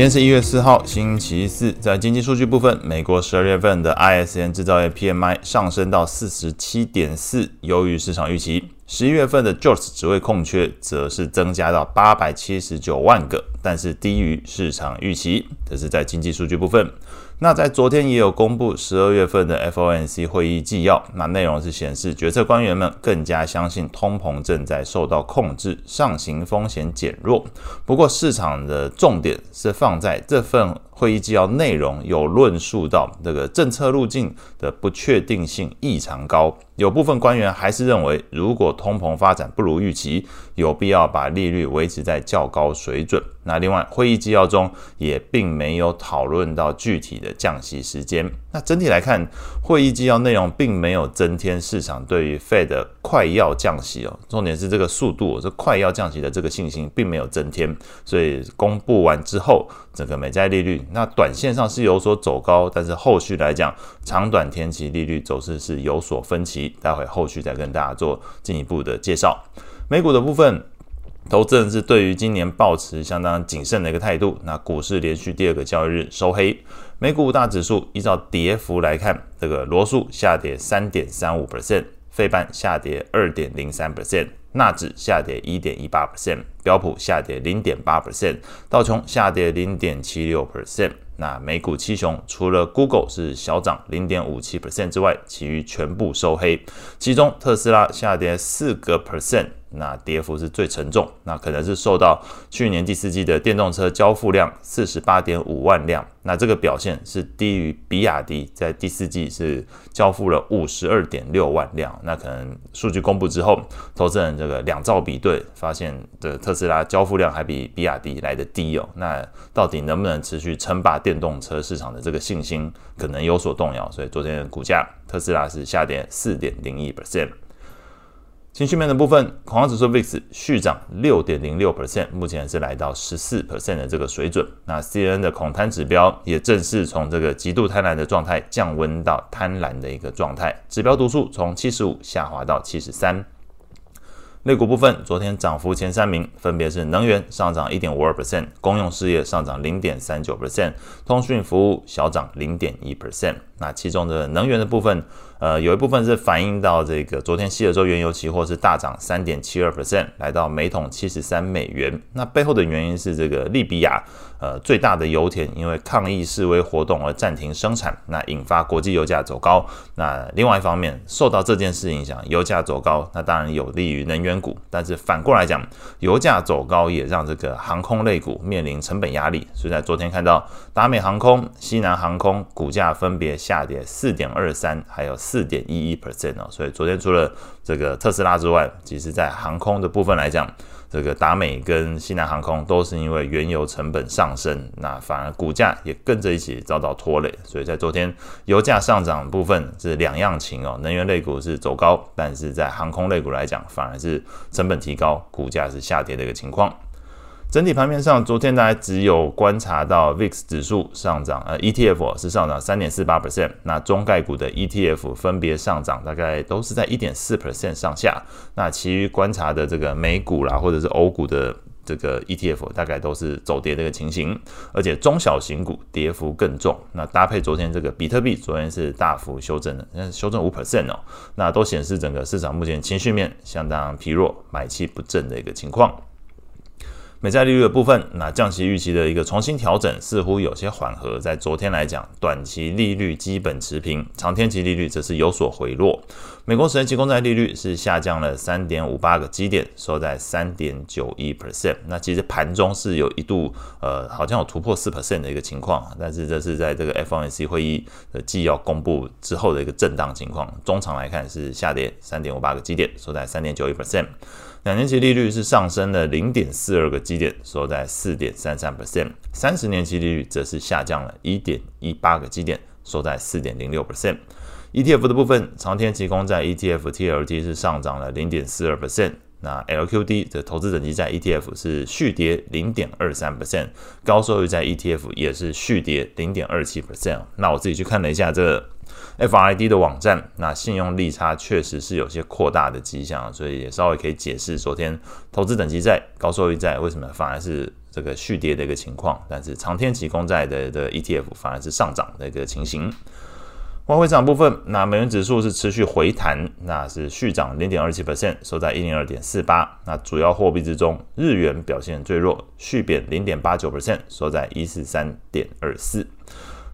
今天是一月四号，星期四。在经济数据部分，美国十二月份的 i s n 制造业 PMI 上升到四十七点四，优于市场预期。十一月份的 Jobs 职位空缺则是增加到八百七十九万个，但是低于市场预期。这是在经济数据部分。那在昨天也有公布十二月份的 FOMC 会议纪要，那内容是显示决策官员们更加相信通膨正在受到控制，上行风险减弱。不过市场的重点是放在这份会议纪要内容有论述到这个政策路径的不确定性异常高。有部分官员还是认为，如果通膨发展不如预期，有必要把利率维持在较高水准。那另外，会议纪要中也并没有讨论到具体的降息时间。那整体来看，会议纪要内容并没有增添市场对于 Fed 快要降息哦，重点是这个速度，这快要降息的这个信心并没有增添。所以公布完之后，整个美债利率那短线上是有所走高，但是后续来讲，长短天期利率走势是有所分歧。待会后续再跟大家做进一步的介绍。美股的部分。投资人是对于今年保持相当谨慎的一个态度。那股市连续第二个交易日收黑，美股五大指数依照跌幅来看，这个罗素下跌三点三五 percent，费半下跌二点零三 percent，纳指下跌一点一八 percent，标普下跌零点八 percent，道琼下跌零点七六 percent。那美股七雄除了 Google 是小涨零点五七 percent 之外，其余全部收黑，其中特斯拉下跌四个 percent。那跌幅是最沉重，那可能是受到去年第四季的电动车交付量四十八点五万辆，那这个表现是低于比亚迪在第四季是交付了五十二点六万辆，那可能数据公布之后，投资人这个两造比对，发现的特斯拉交付量还比比亚迪来得低哦，那到底能不能持续称霸电动车市场的这个信心可能有所动摇，所以昨天的股价特斯拉是下跌四点零一 percent。情绪面的部分，恐慌指数 VIX 续涨六点零六 percent，目前是来到十四 percent 的这个水准。那 CNN 的恐贪指标也正式从这个极度贪婪的状态降温到贪婪的一个状态，指标读数从七十五下滑到七十三。类股部分，昨天涨幅前三名分别是能源上涨一点五二 percent，公用事业上涨零点三九 percent，通讯服务小涨零点一 percent。那其中的能源的部分，呃，有一部分是反映到这个昨天西德州原油期货是大涨三点七二 percent，来到每桶七十三美元。那背后的原因是这个利比亚，呃，最大的油田因为抗议示威活动而暂停生产，那引发国际油价走高。那另外一方面，受到这件事影响，油价走高，那当然有利于能源股。但是反过来讲，油价走高也让这个航空类股面临成本压力。所以在昨天看到达美航空、西南航空股价分别。下跌四点二三，还有四点一一 percent 哦，所以昨天除了这个特斯拉之外，其实在航空的部分来讲，这个达美跟西南航空都是因为原油成本上升，那反而股价也跟着一起遭到拖累。所以在昨天油价上涨部分是两样情哦，能源类股是走高，但是在航空类股来讲，反而是成本提高，股价是下跌的一个情况。整体盘面上，昨天大家只有观察到 VIX 指数上涨，呃，ETF 是上涨三点四八 percent，那中概股的 ETF 分别上涨，大概都是在一点四 percent 上下。那其余观察的这个美股啦，或者是欧股的这个 ETF，大概都是走跌的一个情形，而且中小型股跌幅更重。那搭配昨天这个比特币，昨天是大幅修正的，那修正五 percent 哦，那都显示整个市场目前情绪面相当疲弱，买气不振的一个情况。美债利率的部分，那降息预期的一个重新调整似乎有些缓和。在昨天来讲，短期利率基本持平，长天期利率则是有所回落。美国十年期公债利率是下降了三点五八个基点，收在三点九一 percent。那其实盘中是有一度呃，好像有突破四 percent 的一个情况，但是这是在这个 FOMC 会议的纪要公布之后的一个震荡情况。中长来看是下跌三点五八个基点，收在三点九一 percent。两年期利率是上升了零点四二个基点，收在四点三三 percent。三十年期利率则是下降了一点一八个基点，收在四点零六 percent。ETF 的部分，长天期公债 ETF TLT 是上涨了零点四二 percent。那 LQD 的投资等级债 ETF 是续跌零点二三 percent。高收益债 ETF 也是续跌零点二七 percent。那我自己去看了一下这。FRID 的网站，那信用利差确实是有些扩大的迹象，所以也稍微可以解释昨天投资等级债、高收益债为什么反而是这个续跌的一个情况，但是长天期公债的的 ETF 反而是上涨的一个情形。外汇市场部分，那美元指数是持续回弹，那是续涨零点二七 percent，收在一零二点四八。那主要货币之中，日元表现最弱，续贬零点八九 percent，收在一四三点二四。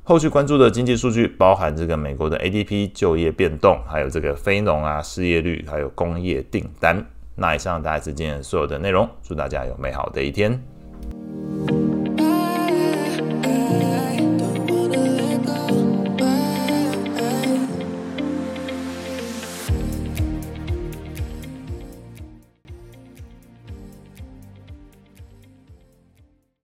后续关注的经济数据包含这个美国的 ADP 就业变动，还有这个非农啊失业率，还有工业订单。那以上大概是今天所有的内容，祝大家有美好的一天。